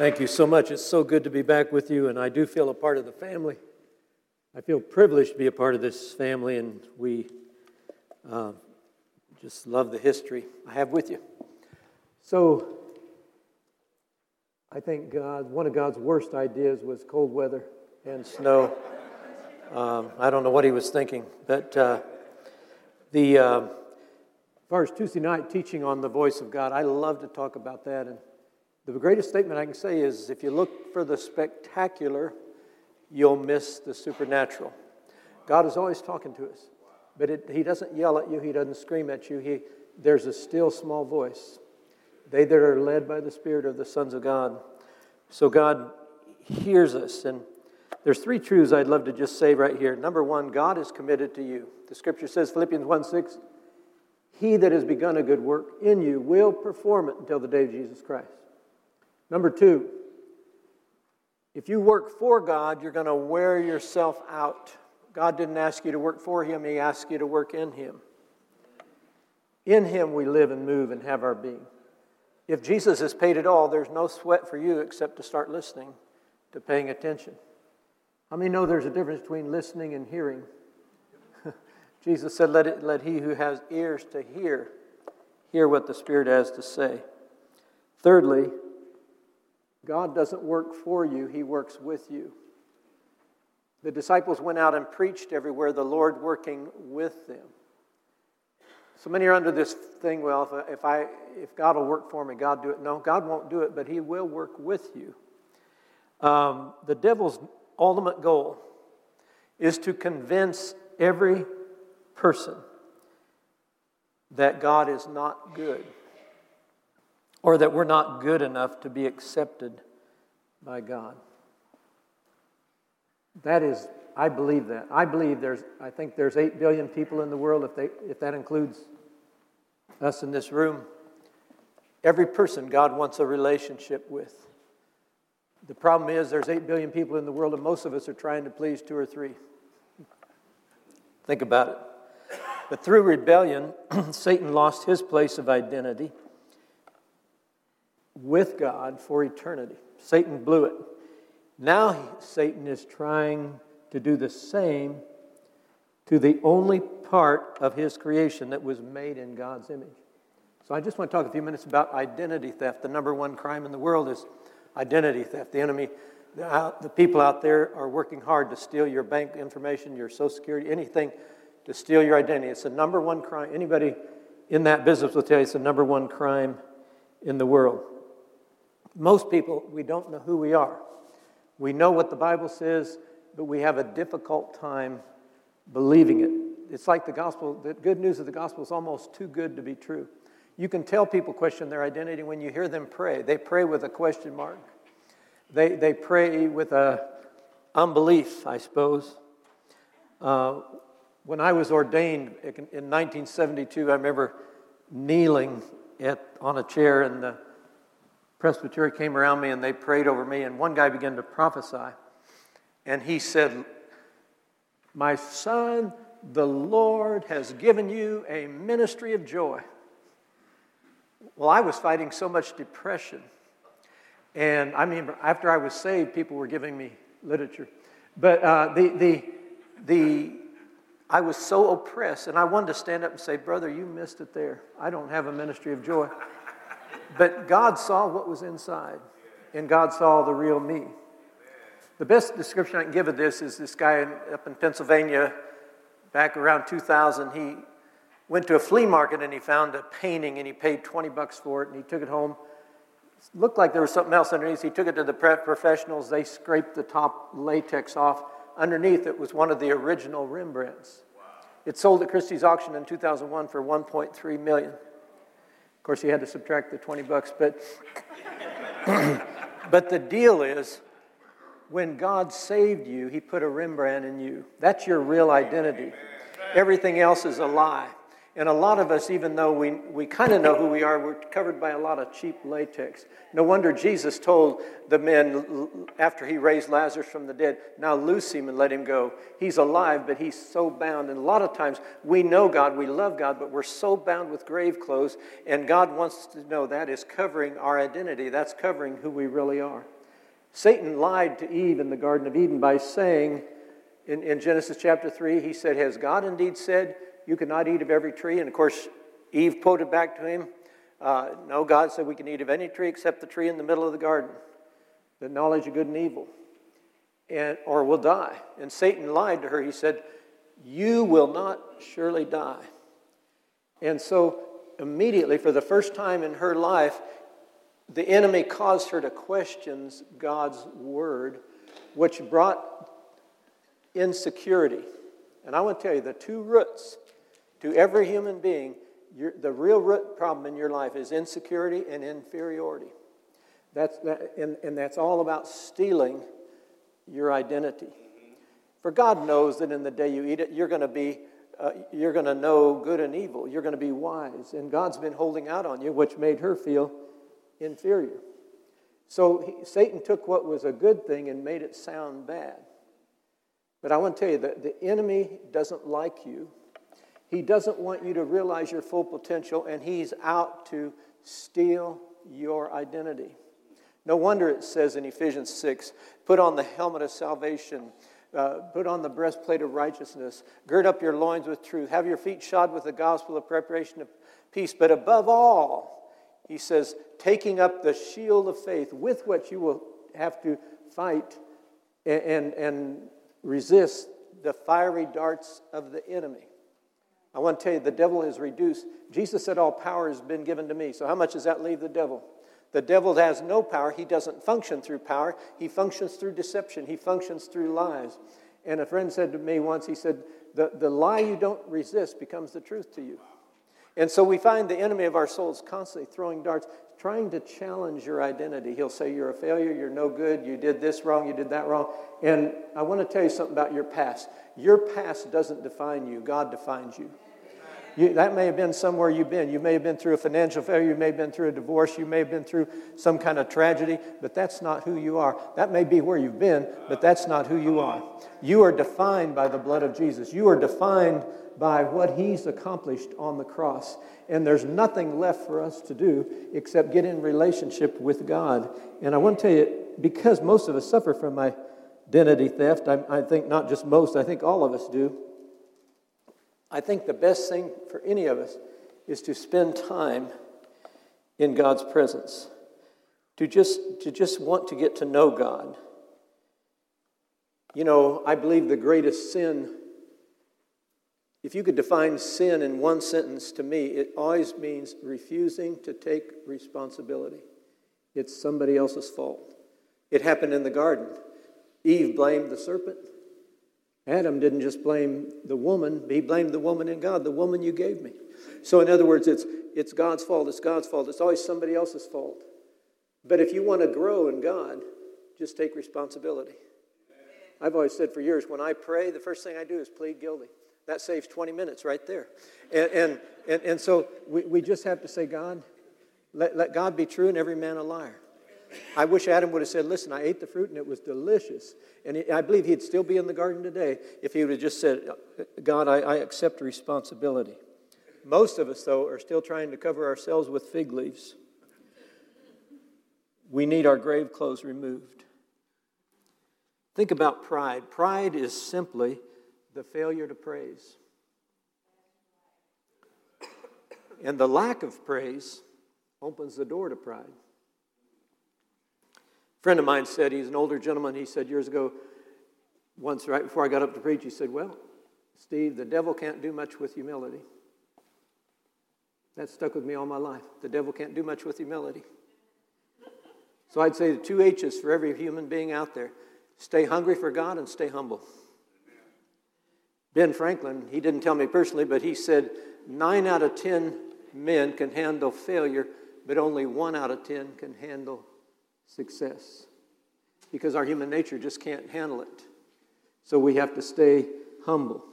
Thank you so much. It's so good to be back with you, and I do feel a part of the family. I feel privileged to be a part of this family, and we uh, just love the history I have with you. So, I think God, one of God's worst ideas was cold weather and snow. Um, I don't know what he was thinking, but uh, the uh, as far as Tuesday night teaching on the voice of God, I love to talk about that. And the greatest statement I can say is if you look for the spectacular, you'll miss the supernatural. God is always talking to us, but it, He doesn't yell at you, He doesn't scream at you. He, there's a still small voice. They that are led by the Spirit are the sons of God. So God hears us. And there's three truths I'd love to just say right here. Number one, God is committed to you. The scripture says, Philippians 1 6, He that has begun a good work in you will perform it until the day of Jesus Christ. Number two, if you work for God, you're going to wear yourself out. God didn't ask you to work for Him, He asked you to work in Him. In Him we live and move and have our being. If Jesus has paid it all, there's no sweat for you except to start listening, to paying attention. How many know there's a difference between listening and hearing? Jesus said, let, it, let he who has ears to hear, hear what the Spirit has to say. Thirdly, God doesn't work for you, He works with you. The disciples went out and preached everywhere, the Lord working with them. So many are under this thing, well, if, I, if God will work for me, God do it. No, God won't do it, but He will work with you. Um, the devil's ultimate goal is to convince every person that God is not good or that we're not good enough to be accepted by God. That is, I believe that. I believe there's, I think there's 8 billion people in the world, if, they, if that includes us in this room. Every person God wants a relationship with. The problem is there's 8 billion people in the world, and most of us are trying to please two or three. Think about it. But through rebellion, Satan lost his place of identity with God for eternity. Satan blew it. Now Satan is trying to do the same to the only part of his creation that was made in God's image. So I just want to talk a few minutes about identity theft. The number one crime in the world is identity theft. The enemy, the uh, people out there are working hard to steal your bank information, your social security, anything to steal your identity. It's the number one crime. Anybody in that business will tell you it's the number one crime in the world. Most people, we don't know who we are. We know what the Bible says, but we have a difficult time believing it. It's like the gospel, the good news of the gospel is almost too good to be true. You can tell people question their identity when you hear them pray. They pray with a question mark. They, they pray with a unbelief, I suppose. Uh, when I was ordained in 1972, I remember kneeling at, on a chair in the presbytery came around me and they prayed over me, and one guy began to prophesy. And he said, My son, the Lord has given you a ministry of joy. Well, I was fighting so much depression. And I mean, after I was saved, people were giving me literature. But uh, the, the, the, I was so oppressed, and I wanted to stand up and say, Brother, you missed it there. I don't have a ministry of joy. But God saw what was inside, and God saw the real me. The best description I can give of this is this guy up in Pennsylvania back around 2000. He went to a flea market and he found a painting and he paid 20 bucks for it and he took it home. It looked like there was something else underneath. He took it to the professionals. They scraped the top latex off. Underneath it was one of the original Rembrandts. It sold at Christie's auction in 2001 for 1.3 million. Of course, you had to subtract the 20 bucks, but, but the deal is when God saved you, he put a Rembrandt in you. That's your real identity. Everything else is a lie. And a lot of us, even though we, we kind of know who we are, we're covered by a lot of cheap latex. No wonder Jesus told the men after he raised Lazarus from the dead, now loose him and let him go. He's alive, but he's so bound. And a lot of times we know God, we love God, but we're so bound with grave clothes. And God wants to know that is covering our identity, that's covering who we really are. Satan lied to Eve in the Garden of Eden by saying in, in Genesis chapter 3, he said, Has God indeed said, You cannot eat of every tree? And of course, Eve quoted back to him, uh, No, God said we can eat of any tree except the tree in the middle of the garden, the knowledge of good and evil, and, or we'll die. And Satan lied to her. He said, You will not surely die. And so, immediately, for the first time in her life, the enemy caused her to question God's word, which brought insecurity. And I want to tell you the two roots to every human being, the real root problem in your life is insecurity and inferiority. That's, that, and, and that's all about stealing your identity. For God knows that in the day you eat it, you're going to be, uh, you're going to know good and evil. You're going to be wise. And God's been holding out on you, which made her feel inferior. So he, Satan took what was a good thing and made it sound bad. But I want to tell you that the enemy doesn't like you. He doesn't want you to realize your full potential, and he's out to steal your identity. No wonder it says in Ephesians 6 put on the helmet of salvation, uh, put on the breastplate of righteousness, gird up your loins with truth, have your feet shod with the gospel of preparation of peace. But above all, he says, taking up the shield of faith with which you will have to fight and, and, and resist the fiery darts of the enemy. I want to tell you, the devil is reduced. Jesus said, All power has been given to me. So, how much does that leave the devil? The devil has no power. He doesn't function through power, he functions through deception, he functions through lies. And a friend said to me once, he said, The, the lie you don't resist becomes the truth to you. And so we find the enemy of our souls constantly throwing darts trying to challenge your identity. He'll say, You're a failure, you're no good, you did this wrong, you did that wrong. And I want to tell you something about your past. Your past doesn't define you, God defines you. You, that may have been somewhere you've been. You may have been through a financial failure. You may have been through a divorce. You may have been through some kind of tragedy, but that's not who you are. That may be where you've been, but that's not who you are. You are defined by the blood of Jesus. You are defined by what he's accomplished on the cross. And there's nothing left for us to do except get in relationship with God. And I want to tell you, because most of us suffer from identity theft, I, I think not just most, I think all of us do. I think the best thing for any of us is to spend time in God's presence, to just, to just want to get to know God. You know, I believe the greatest sin if you could define sin in one sentence to me, it always means refusing to take responsibility. It's somebody else's fault. It happened in the garden. Eve blamed the serpent. Adam didn't just blame the woman, he blamed the woman and God, the woman you gave me. So, in other words, it's, it's God's fault, it's God's fault, it's always somebody else's fault. But if you want to grow in God, just take responsibility. I've always said for years, when I pray, the first thing I do is plead guilty. That saves 20 minutes right there. And, and, and, and so we, we just have to say, God, let, let God be true and every man a liar. I wish Adam would have said, Listen, I ate the fruit and it was delicious. And he, I believe he'd still be in the garden today if he would have just said, God, I, I accept responsibility. Most of us, though, are still trying to cover ourselves with fig leaves. We need our grave clothes removed. Think about pride. Pride is simply the failure to praise. And the lack of praise opens the door to pride. A friend of mine said, he's an older gentleman, he said years ago, once right before I got up to preach, he said, Well, Steve, the devil can't do much with humility. That stuck with me all my life. The devil can't do much with humility. So I'd say the two H's for every human being out there stay hungry for God and stay humble. Ben Franklin, he didn't tell me personally, but he said nine out of 10 men can handle failure, but only one out of 10 can handle success because our human nature just can't handle it. So we have to stay humble.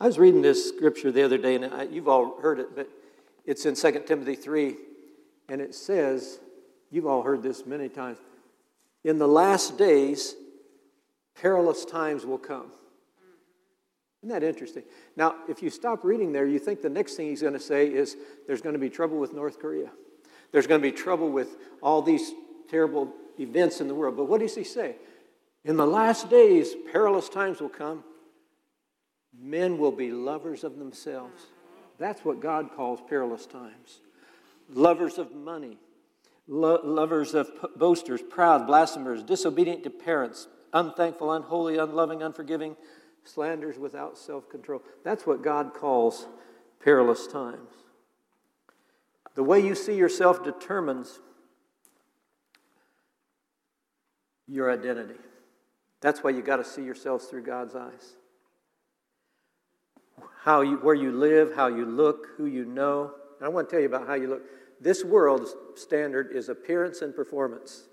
I was reading this scripture the other day, and I, you've all heard it, but it's in 2 Timothy 3, and it says, you've all heard this many times, in the last days, perilous times will come. Isn't that interesting? Now, if you stop reading there, you think the next thing he's going to say is there's going to be trouble with North Korea. There's going to be trouble with all these terrible events in the world. But what does he say? In the last days, perilous times will come. Men will be lovers of themselves. That's what God calls perilous times. Lovers of money, lo- lovers of p- boasters, proud, blasphemers, disobedient to parents, unthankful, unholy, unloving, unforgiving, slanders without self control. That's what God calls perilous times. The way you see yourself determines your identity. That's why you got to see yourselves through God's eyes. How you, where you live, how you look, who you know. And I want to tell you about how you look. This world's standard is appearance and performance.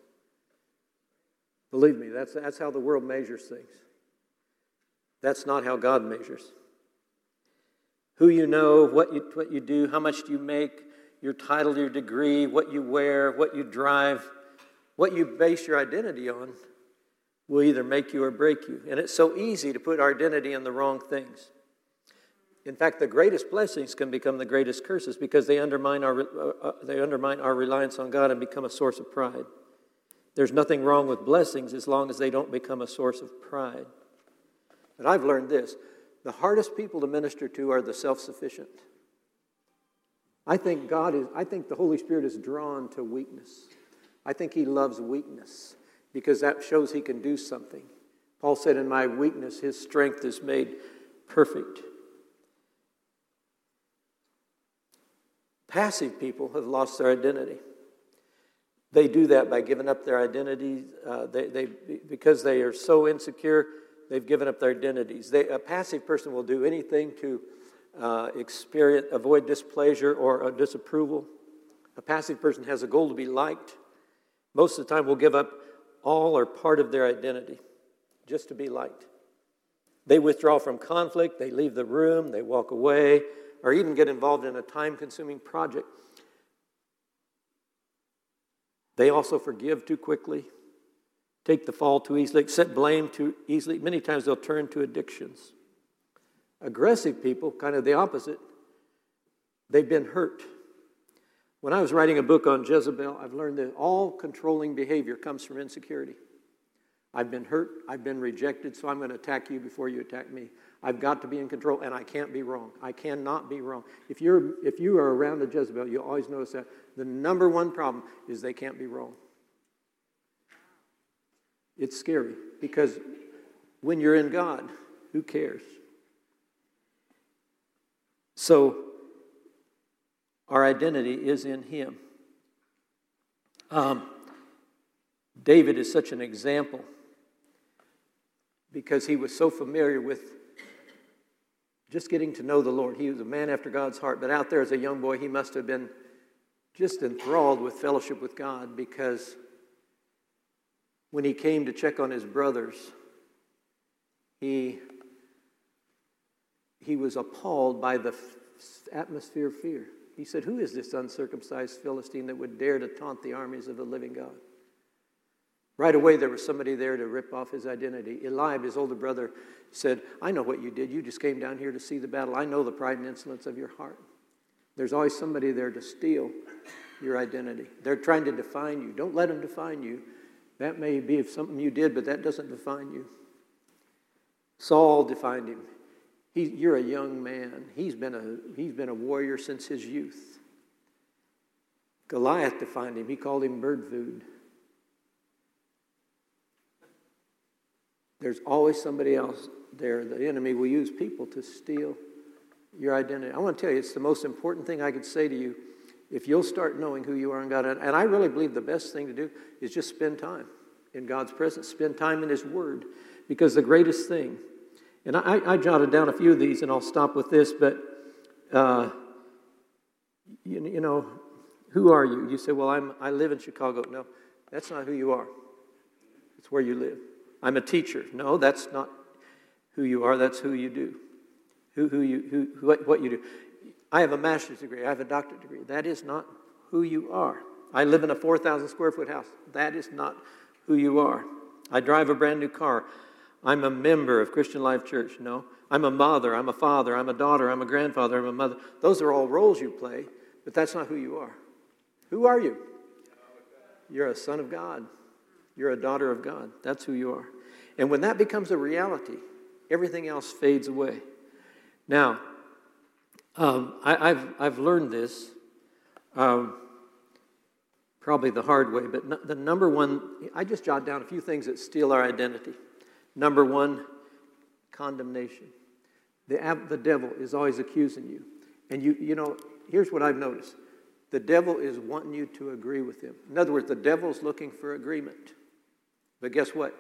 Believe me, that's, that's how the world measures things. That's not how God measures. Who you know, what you, what you do, how much do you make, your title, your degree, what you wear, what you drive, what you base your identity on will either make you or break you. And it's so easy to put our identity in the wrong things. In fact, the greatest blessings can become the greatest curses because they undermine our, uh, uh, they undermine our reliance on God and become a source of pride. There's nothing wrong with blessings as long as they don't become a source of pride. But I've learned this the hardest people to minister to are the self sufficient. I think God is, I think the Holy Spirit is drawn to weakness. I think He loves weakness because that shows He can do something. Paul said, In my weakness, His strength is made perfect. Passive people have lost their identity. They do that by giving up their identities. Uh, they, they, because they are so insecure, they've given up their identities. They, a passive person will do anything to uh, experience, avoid displeasure or disapproval. A passive person has a goal to be liked. Most of the time, will give up all or part of their identity just to be liked. They withdraw from conflict, they leave the room, they walk away, or even get involved in a time consuming project. They also forgive too quickly, take the fall too easily, accept blame too easily. Many times they'll turn to addictions. Aggressive people, kind of the opposite, they've been hurt. When I was writing a book on Jezebel, I've learned that all controlling behavior comes from insecurity. I've been hurt, I've been rejected, so I'm going to attack you before you attack me. I've got to be in control, and I can't be wrong. I cannot be wrong. If, you're, if you are around a Jezebel, you'll always notice that the number one problem is they can't be wrong. It's scary because when you're in God, who cares? So, our identity is in Him. Um, David is such an example because he was so familiar with just getting to know the Lord. He was a man after God's heart, but out there as a young boy, he must have been just enthralled with fellowship with God because when he came to check on his brothers, he, he was appalled by the atmosphere of fear. He said, Who is this uncircumcised Philistine that would dare to taunt the armies of the living God? Right away, there was somebody there to rip off his identity. Eliab, his older brother, said, I know what you did. You just came down here to see the battle. I know the pride and insolence of your heart. There's always somebody there to steal your identity. They're trying to define you. Don't let them define you. That may be something you did, but that doesn't define you. Saul defined him. He, you're a young man. He's been a, he's been a warrior since his youth. Goliath defined him. He called him bird food. There's always somebody else there. The enemy will use people to steal your identity. I want to tell you, it's the most important thing I could say to you. If you'll start knowing who you are in God, and I really believe the best thing to do is just spend time in God's presence, spend time in His Word, because the greatest thing, and I, I jotted down a few of these, and I'll stop with this, but uh, you, you know, who are you? You say, well, I'm, I live in Chicago. No, that's not who you are. It's where you live. I'm a teacher. No, that's not who you are, that's who you do. who, who you, who, who, what, what you do. I have a master's degree, I have a doctorate degree. That is not who you are. I live in a 4,000 square foot house. That is not who you are. I drive a brand new car. I'm a member of Christian Life Church. No. I'm a mother, I'm a father, I'm a daughter, I'm a grandfather, I'm a mother. Those are all roles you play, but that's not who you are. Who are you? You're a son of God. You're a daughter of God. That's who you are. And when that becomes a reality, everything else fades away. Now, um, I, have I've learned this um, probably the hard way, but the number one, I just jot down a few things that steal our identity. Number one, condemnation. The, the devil is always accusing you. And you, you know, here's what I've noticed the devil is wanting you to agree with him. In other words, the devil's looking for agreement. But guess what?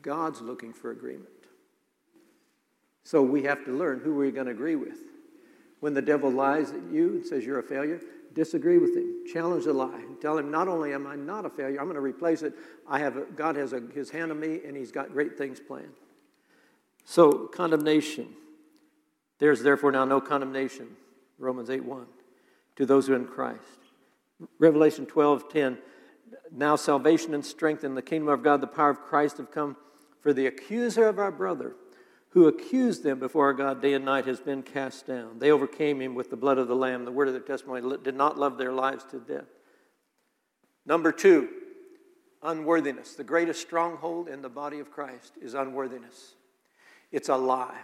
God's looking for agreement. So we have to learn who we're going to agree with. When the devil lies at you and says you're a failure, disagree with him. Challenge the lie. Tell him, not only am I not a failure, I'm going to replace it. I have a, God has a, his hand on me, and he's got great things planned. So, condemnation. There's therefore now no condemnation, Romans 8 1, to those who are in Christ. Revelation 12 10. Now salvation and strength in the kingdom of God, the power of Christ have come. For the accuser of our brother, who accused them before our God day and night, has been cast down. They overcame him with the blood of the Lamb, the word of their testimony, did not love their lives to death. Number two, unworthiness. The greatest stronghold in the body of Christ is unworthiness. It's a lie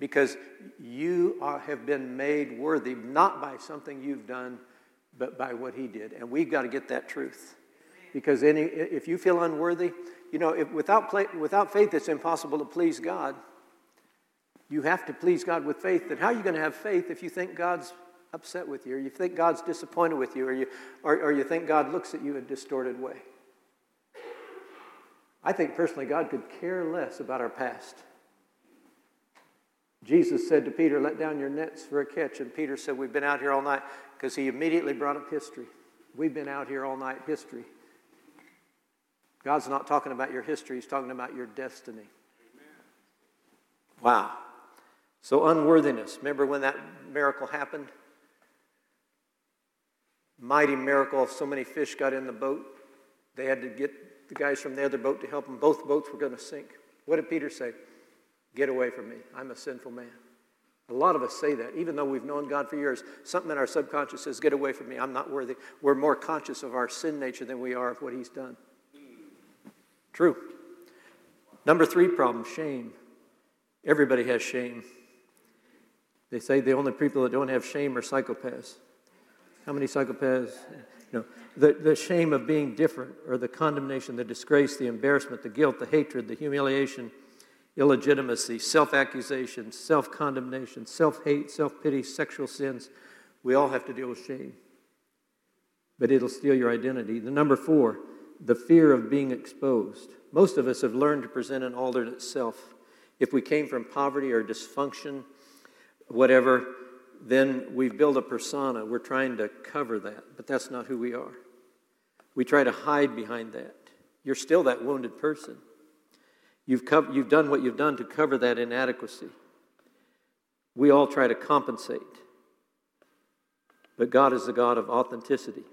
because you are, have been made worthy not by something you've done, but by what He did. And we've got to get that truth. Because any, if you feel unworthy, you know, if, without, without faith, it's impossible to please God. You have to please God with faith. And how are you going to have faith if you think God's upset with you, or you think God's disappointed with you, or you, or, or you think God looks at you in a distorted way? I think personally, God could care less about our past. Jesus said to Peter, Let down your nets for a catch. And Peter said, We've been out here all night because he immediately brought up history. We've been out here all night, history. God's not talking about your history, He's talking about your destiny. Amen. Wow. So, unworthiness. Remember when that miracle happened? Mighty miracle. So many fish got in the boat. They had to get the guys from the other boat to help them. Both boats were going to sink. What did Peter say? Get away from me. I'm a sinful man. A lot of us say that, even though we've known God for years. Something in our subconscious says, Get away from me. I'm not worthy. We're more conscious of our sin nature than we are of what He's done. True. Number three problem shame. Everybody has shame. They say the only people that don't have shame are psychopaths. How many psychopaths? No. The, the shame of being different, or the condemnation, the disgrace, the embarrassment, the guilt, the hatred, the humiliation, illegitimacy, self accusation, self condemnation, self hate, self pity, sexual sins. We all have to deal with shame. But it'll steal your identity. The number four, the fear of being exposed. Most of us have learned to present an alternate self. If we came from poverty or dysfunction, whatever, then we've built a persona. We're trying to cover that, but that's not who we are. We try to hide behind that. You're still that wounded person. You've, you've done what you've done to cover that inadequacy. We all try to compensate. But God is the God of authenticity.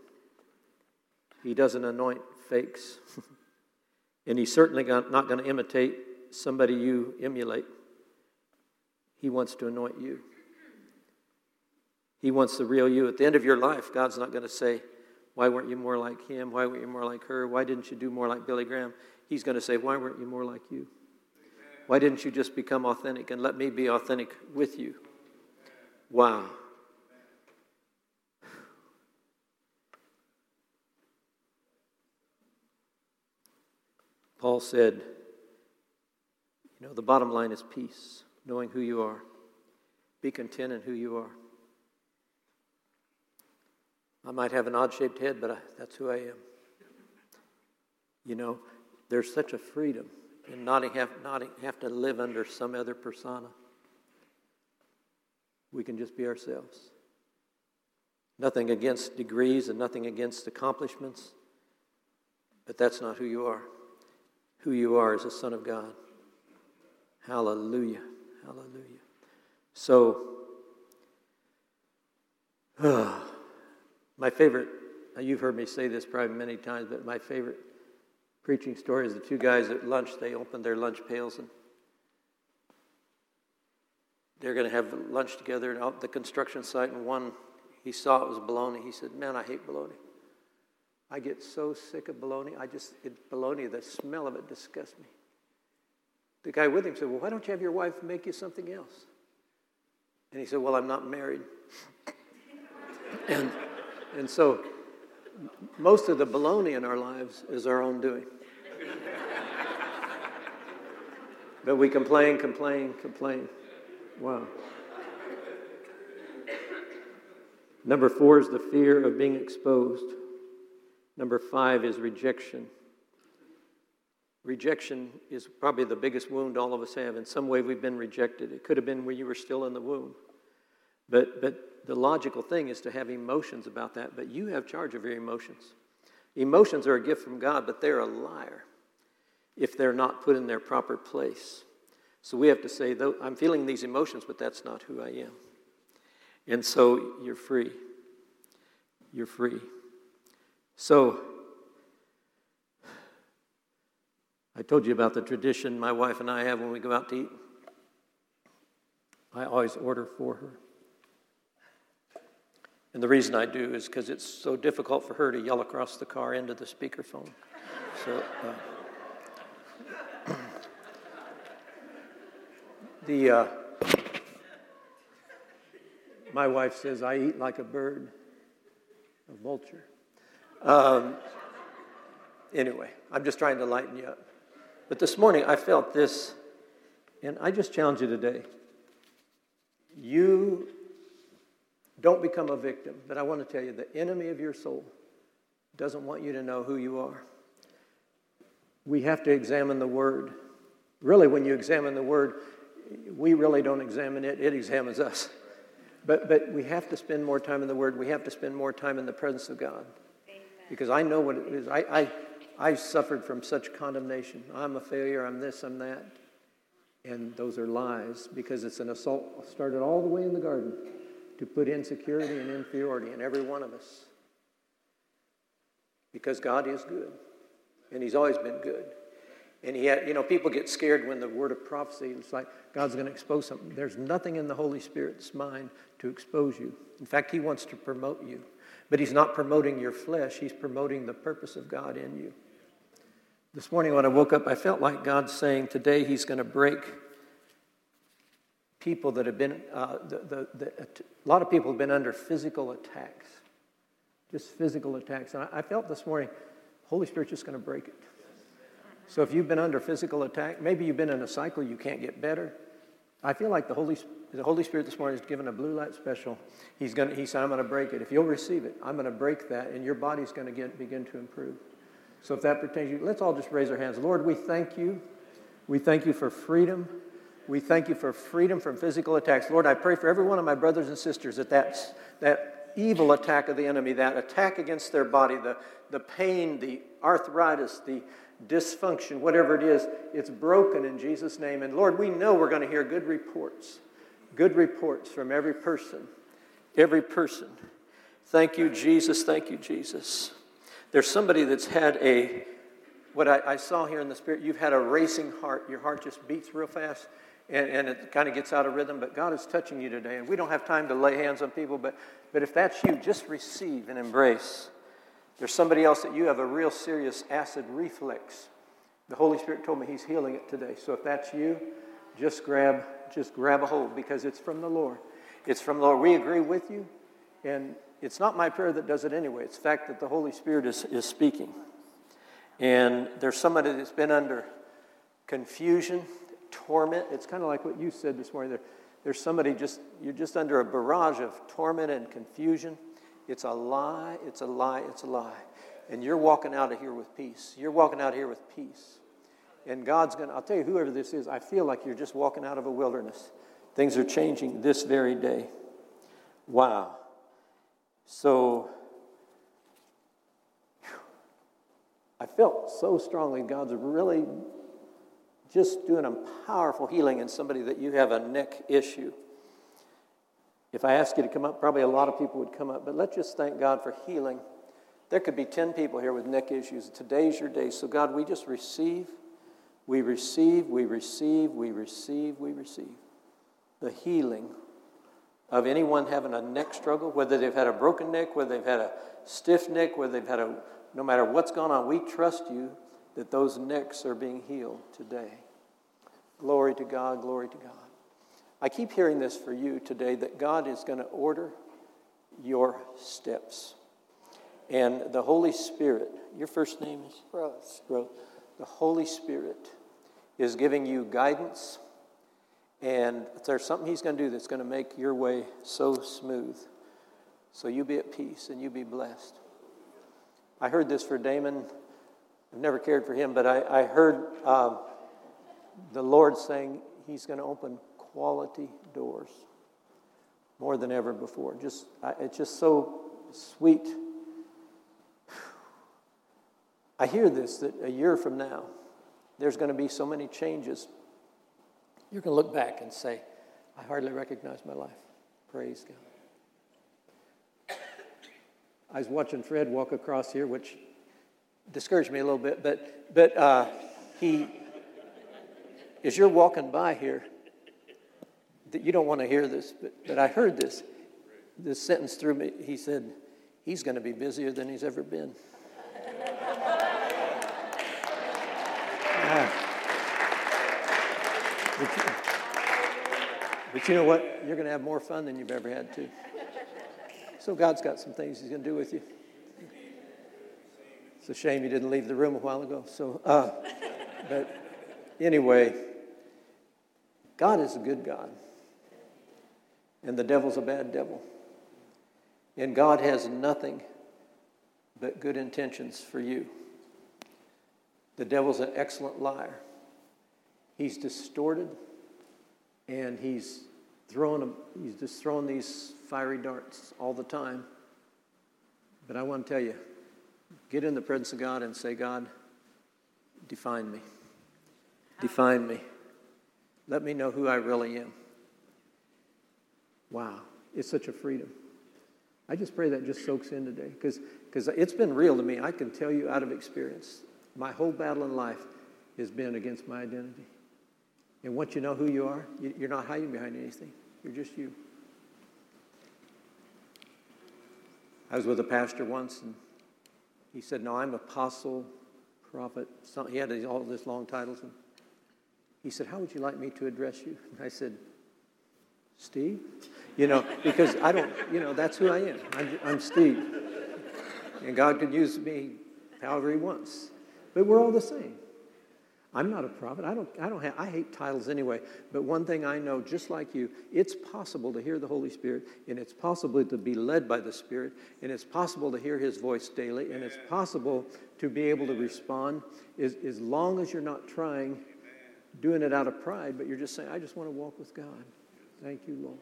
He doesn't anoint fakes. and He's certainly not going to imitate somebody you emulate. He wants to anoint you. He wants the real you. At the end of your life, God's not going to say, Why weren't you more like him? Why weren't you more like her? Why didn't you do more like Billy Graham? He's going to say, Why weren't you more like you? Why didn't you just become authentic and let me be authentic with you? Wow. Paul said, You know, the bottom line is peace, knowing who you are. Be content in who you are. I might have an odd shaped head, but I, that's who I am. You know, there's such a freedom in not have, not have to live under some other persona. We can just be ourselves. Nothing against degrees and nothing against accomplishments, but that's not who you are. Who you are is a son of God. Hallelujah. Hallelujah. So, uh, my favorite, you've heard me say this probably many times, but my favorite preaching story is the two guys at lunch. They opened their lunch pails and they're going to have lunch together at the construction site. And one, he saw it was bologna. He said, Man, I hate bologna. I get so sick of bologna. I just, it, bologna, the smell of it disgusts me. The guy with him said, Well, why don't you have your wife make you something else? And he said, Well, I'm not married. and, and so most of the baloney in our lives is our own doing. but we complain, complain, complain. Wow. Number four is the fear of being exposed. Number five is rejection. Rejection is probably the biggest wound all of us have. In some way, we've been rejected. It could have been when you were still in the womb. But, but the logical thing is to have emotions about that. But you have charge of your emotions. Emotions are a gift from God, but they're a liar if they're not put in their proper place. So we have to say, though I'm feeling these emotions, but that's not who I am. And so you're free. You're free. So I told you about the tradition my wife and I have when we go out to eat. I always order for her. And the reason I do is because it's so difficult for her to yell across the car into the speakerphone. So, uh, the uh, my wife says I eat like a bird, a vulture. Um, anyway, I'm just trying to lighten you up. But this morning I felt this, and I just challenge you today. You don't become a victim. But I want to tell you the enemy of your soul doesn't want you to know who you are. We have to examine the Word. Really, when you examine the Word, we really don't examine it, it examines us. But, but we have to spend more time in the Word. We have to spend more time in the presence of God. Amen. Because I know what it is. I, I, I suffered from such condemnation. I'm a failure, I'm this, I'm that. And those are lies because it's an assault started all the way in the garden to put insecurity and inferiority in every one of us. Because God is good, and He's always been good. And he had, you know, people get scared when the word of prophecy, it's like God's going to expose something. There's nothing in the Holy Spirit's mind to expose you. In fact, He wants to promote you. But He's not promoting your flesh, He's promoting the purpose of God in you. This morning when I woke up, I felt like God saying, Today He's going to break people that have been, uh, the, the, the, a lot of people have been under physical attacks, just physical attacks. And I, I felt this morning, Holy Spirit's just going to break it. So if you've been under physical attack, maybe you've been in a cycle, you can't get better. I feel like the Holy, the Holy Spirit this morning has given a blue light special. He's going to, he said, I'm going to break it. If you'll receive it, I'm going to break that, and your body's going to begin to improve. So if that pertains to you, let's all just raise our hands. Lord, we thank you. We thank you for freedom. We thank you for freedom from physical attacks. Lord, I pray for every one of my brothers and sisters that that's, that evil attack of the enemy, that attack against their body, the, the pain, the arthritis, the dysfunction, whatever it is, it's broken in Jesus' name. And Lord, we know we're going to hear good reports, good reports from every person, every person. Thank you, Jesus. Thank you, Jesus. There's somebody that's had a, what I, I saw here in the Spirit, you've had a racing heart. Your heart just beats real fast and, and it kind of gets out of rhythm, but God is touching you today. And we don't have time to lay hands on people, but, but if that's you, just receive and embrace. There's somebody else that you have a real serious acid reflux. The Holy Spirit told me He's healing it today. So if that's you, just grab, just grab a hold because it's from the Lord. It's from the Lord. We agree with you, and it's not my prayer that does it anyway. It's the fact that the Holy Spirit is, is speaking. And there's somebody that's been under confusion torment. It's kind of like what you said this morning. There, there's somebody just, you're just under a barrage of torment and confusion. It's a lie, it's a lie, it's a lie. And you're walking out of here with peace. You're walking out here with peace. And God's going to, I'll tell you, whoever this is, I feel like you're just walking out of a wilderness. Things are changing this very day. Wow. So, I felt so strongly God's really just doing a powerful healing in somebody that you have a neck issue. If I ask you to come up, probably a lot of people would come up, but let's just thank God for healing. There could be 10 people here with neck issues. Today's your day. So, God, we just receive, we receive, we receive, we receive, we receive the healing of anyone having a neck struggle, whether they've had a broken neck, whether they've had a stiff neck, whether they've had a, no matter what's gone on, we trust you that those necks are being healed today. Glory to God, glory to God. I keep hearing this for you today that God is going to order your steps. And the Holy Spirit, your first name is Rose. Rose. The Holy Spirit is giving you guidance, and there's something He's going to do that's going to make your way so smooth. So you be at peace and you be blessed. I heard this for Damon. I've never cared for him, but I, I heard um, the Lord saying He's going to open quality doors more than ever before. Just, I, it's just so sweet. I hear this that a year from now, there's going to be so many changes. You're going to look back and say, I hardly recognize my life. Praise God. I was watching Fred walk across here, which discouraged me a little bit, but, but uh, he, as you're walking by here, that you don't want to hear this, but, but I heard this, this sentence through me. He said, He's going to be busier than he's ever been. But you, but you know what? You're going to have more fun than you've ever had, too. So God's got some things He's going to do with you. It's a shame you didn't leave the room a while ago. So, uh, but anyway, God is a good God, and the devil's a bad devil. And God has nothing but good intentions for you. The devil's an excellent liar. He's distorted and he's throwing them, he's just throwing these fiery darts all the time. But I want to tell you, get in the presence of God and say, God, define me. Define me. Let me know who I really am. Wow, it's such a freedom. I just pray that just soaks in today because it's been real to me. I can tell you out of experience. My whole battle in life has been against my identity. And once you know who you are, you're not hiding behind anything. You're just you. I was with a pastor once, and he said, No, I'm apostle, prophet. He had all these long titles. And he said, How would you like me to address you? And I said, Steve? You know, because I don't, you know, that's who I am. I'm, I'm Steve. And God can use me however He wants. But we're all the same. I'm not a prophet. I don't, I don't have, I hate titles anyway. But one thing I know, just like you, it's possible to hear the Holy Spirit, and it's possible to be led by the Spirit, and it's possible to hear His voice daily, and it's possible to be able to respond as, as long as you're not trying, doing it out of pride, but you're just saying, I just want to walk with God. Thank you, Lord.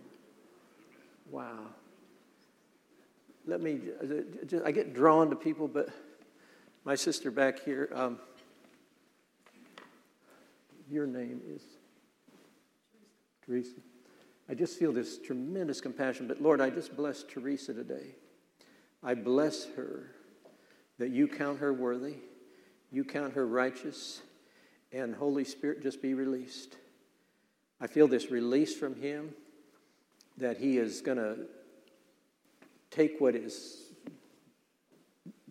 Wow. Let me, I get drawn to people, but my sister back here, um, your name is Teresa. I just feel this tremendous compassion, but Lord, I just bless Teresa today. I bless her that you count her worthy, you count her righteous, and Holy Spirit just be released. I feel this release from Him that He is going to take what is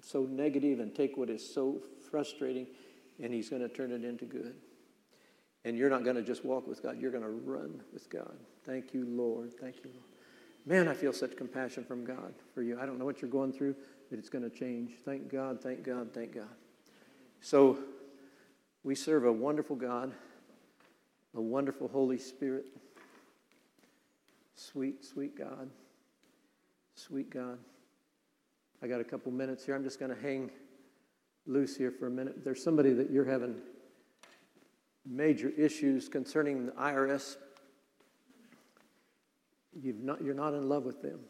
so negative and take what is so frustrating and He's going to turn it into good. And you're not going to just walk with God, you're going to run with God. Thank you, Lord. Thank you, Lord. Man, I feel such compassion from God for you. I don't know what you're going through, but it's going to change. Thank God, thank God, thank God. So, we serve a wonderful God, a wonderful Holy Spirit. Sweet, sweet God. Sweet God. I got a couple minutes here. I'm just going to hang loose here for a minute. There's somebody that you're having major issues concerning the IRS, you've not, you're not in love with them.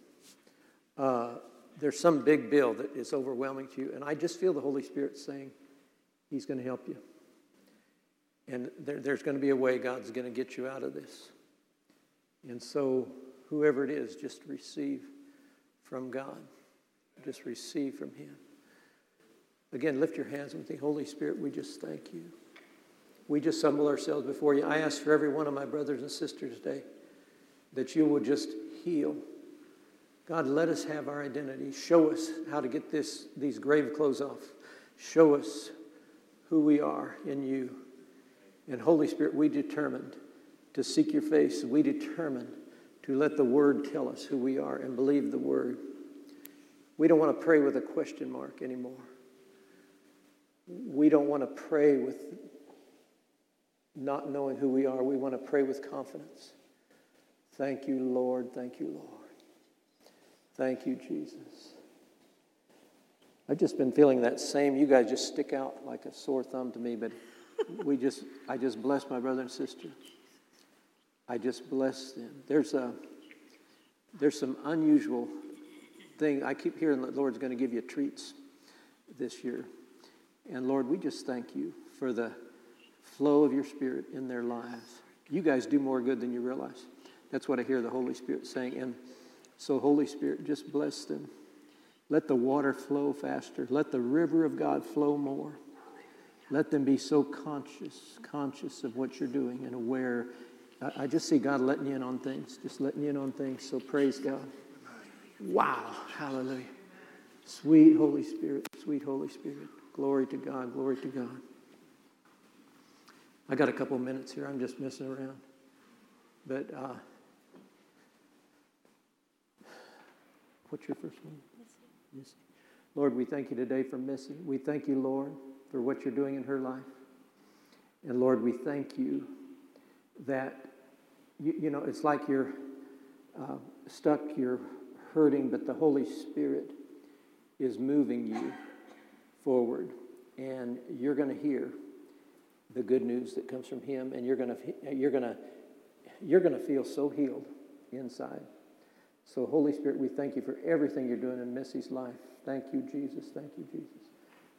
Uh, there's some big bill that is overwhelming to you, and I just feel the Holy Spirit saying, He's going to help you. And there, there's going to be a way God's going to get you out of this. And so whoever it is, just receive from God. Just receive from Him. Again, lift your hands with the Holy Spirit. We just thank you. We just humble ourselves before you. I ask for every one of my brothers and sisters today that you will just heal. God, let us have our identity. Show us how to get this, these grave clothes off. Show us who we are in you. And Holy Spirit, we determined to seek your face. We determined to let the Word tell us who we are and believe the Word. We don't want to pray with a question mark anymore. We don't want to pray with not knowing who we are. We want to pray with confidence. Thank you, Lord. Thank you, Lord. Thank you, Jesus. I've just been feeling that same. You guys just stick out like a sore thumb to me, but we just, I just bless my brother and sister. I just bless them. There's a, there's some unusual thing. I keep hearing the Lord's going to give you treats this year. And Lord, we just thank you for the flow of your Spirit in their lives. You guys do more good than you realize. That's what I hear the Holy Spirit saying. And so, Holy Spirit, just bless them. Let the water flow faster. Let the river of God flow more. Let them be so conscious, conscious of what you're doing and aware. I, I just see God letting you in on things, just letting you in on things. So praise God. Wow. Hallelujah. Sweet Holy Spirit, sweet Holy Spirit. Glory to God, glory to God. I got a couple minutes here. I'm just messing around. But uh, what's your first name? Missy. Missy. Lord, we thank you today for Missy. We thank you, Lord, for what you're doing in her life. And Lord, we thank you that, you, you know, it's like you're uh, stuck, you're hurting, but the Holy Spirit is moving you forward. And you're going to hear the good news that comes from Him, and you're going to, you're going to, you're going to feel so healed inside. So, Holy Spirit, we thank you for everything you're doing in Missy's life. Thank you, Jesus. Thank you, Jesus.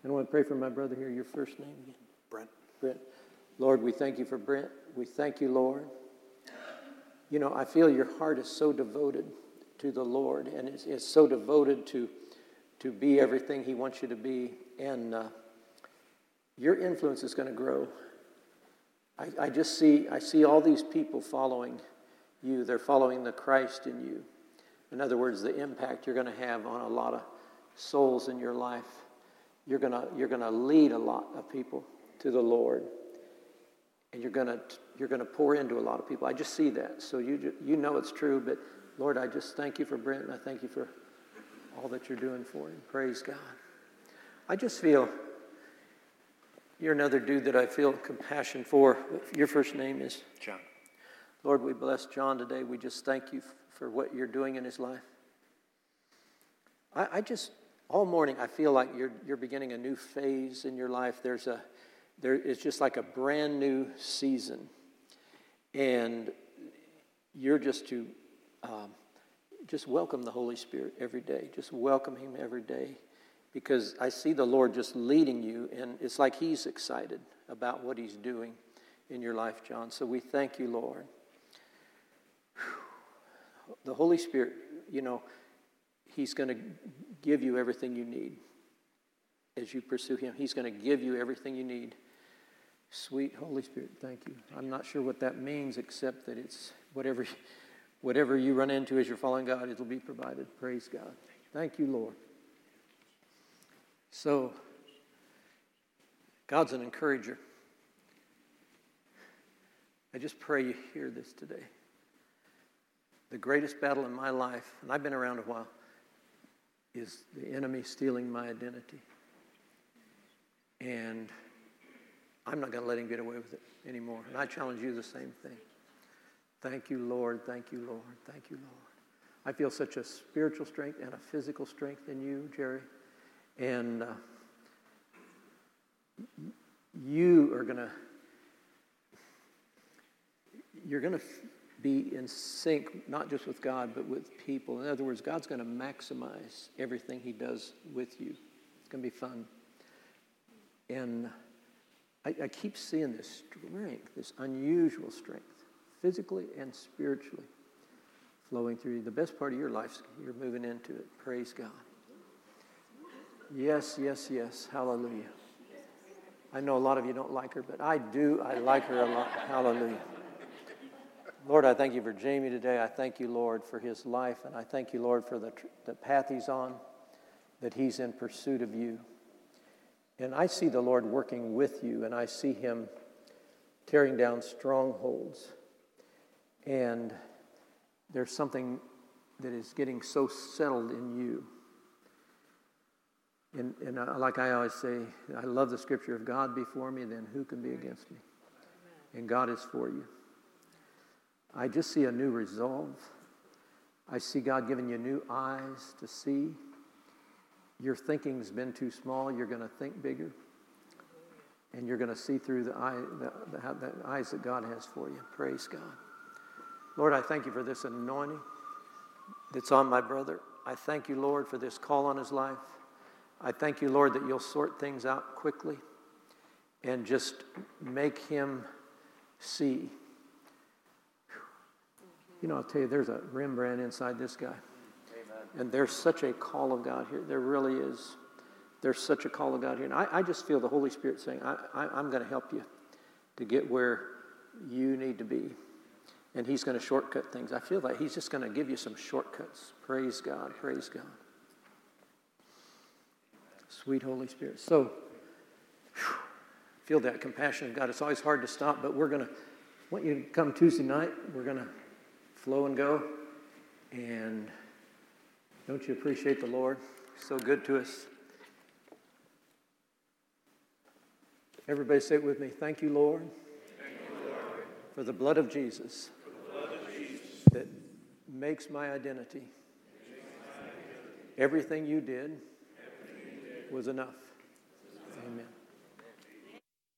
And I want to pray for my brother here. Your first name again? Brent. Brent. Lord, we thank you for Brent. We thank you, Lord. You know, I feel your heart is so devoted to the Lord and is, is so devoted to, to be everything He wants you to be. And uh, your influence is going to grow. I, I just see, I see all these people following you. They're following the Christ in you. In other words, the impact you're going to have on a lot of souls in your life. You're going to, you're going to lead a lot of people to the Lord. And you're going to, you're going to pour into a lot of people. I just see that. So you, you know it's true. But Lord, I just thank you for Brent and I thank you for all that you're doing for him. Praise God. I just feel you're another dude that I feel compassion for. Your first name is? John. Lord, we bless John today. We just thank you for what you're doing in his life. I, I just, all morning, I feel like you're, you're beginning a new phase in your life. There's a, there, it's just like a brand new season. And you're just to um, just welcome the Holy Spirit every day. Just welcome Him every day because I see the Lord just leading you, and it's like He's excited about what He's doing in your life, John. So we thank you, Lord. The Holy Spirit, you know, He's going to give you everything you need as you pursue Him. He's going to give you everything you need. Sweet Holy Spirit, thank you. I'm not sure what that means, except that it's whatever, whatever you run into as you're following God, it'll be provided. Praise God. Thank you, Lord. So, God's an encourager. I just pray you hear this today. The greatest battle in my life, and I've been around a while, is the enemy stealing my identity. And I'm not going to let him get away with it anymore. And I challenge you the same thing. Thank you, Lord. Thank you, Lord. Thank you, Lord. I feel such a spiritual strength and a physical strength in you, Jerry. And uh, you are going to, you're going to be in sync, not just with God, but with people. In other words, God's going to maximize everything He does with you. It's going to be fun. And I, I keep seeing this strength, this unusual strength, physically and spiritually, flowing through you. The best part of your life, you're moving into it. Praise God. Yes, yes, yes. Hallelujah. I know a lot of you don't like her, but I do. I like her a lot. Hallelujah. Lord, I thank you for Jamie today. I thank you, Lord, for his life, and I thank you, Lord, for the, the path he's on, that he's in pursuit of you. And I see the Lord working with you, and I see him tearing down strongholds. And there's something that is getting so settled in you. And, and I, like I always say, I love the scripture of God before me, then who can be against me? And God is for you. I just see a new resolve. I see God giving you new eyes to see. Your thinking's been too small. You're going to think bigger. And you're going to see through the, eye, the, the, the eyes that God has for you. Praise God. Lord, I thank you for this anointing that's on my brother. I thank you, Lord, for this call on his life. I thank you, Lord, that you'll sort things out quickly and just make him see. You know, I'll tell you, there's a Rembrandt inside this guy. Amen. And there's such a call of God here. There really is. There's such a call of God here. And I, I just feel the Holy Spirit saying, I, I, I'm going to help you to get where you need to be. And He's going to shortcut things. I feel like He's just going to give you some shortcuts. Praise God. Praise God. Sweet Holy Spirit. So, whew, feel that compassion of God. It's always hard to stop, but we're going to, want you to come Tuesday night. We're going to flow and go. And don't you appreciate the Lord? So good to us. Everybody say it with me. Thank you, Lord, for the blood of Jesus, blood of Jesus. that makes my identity. Makes my identity. Everything you did was enough.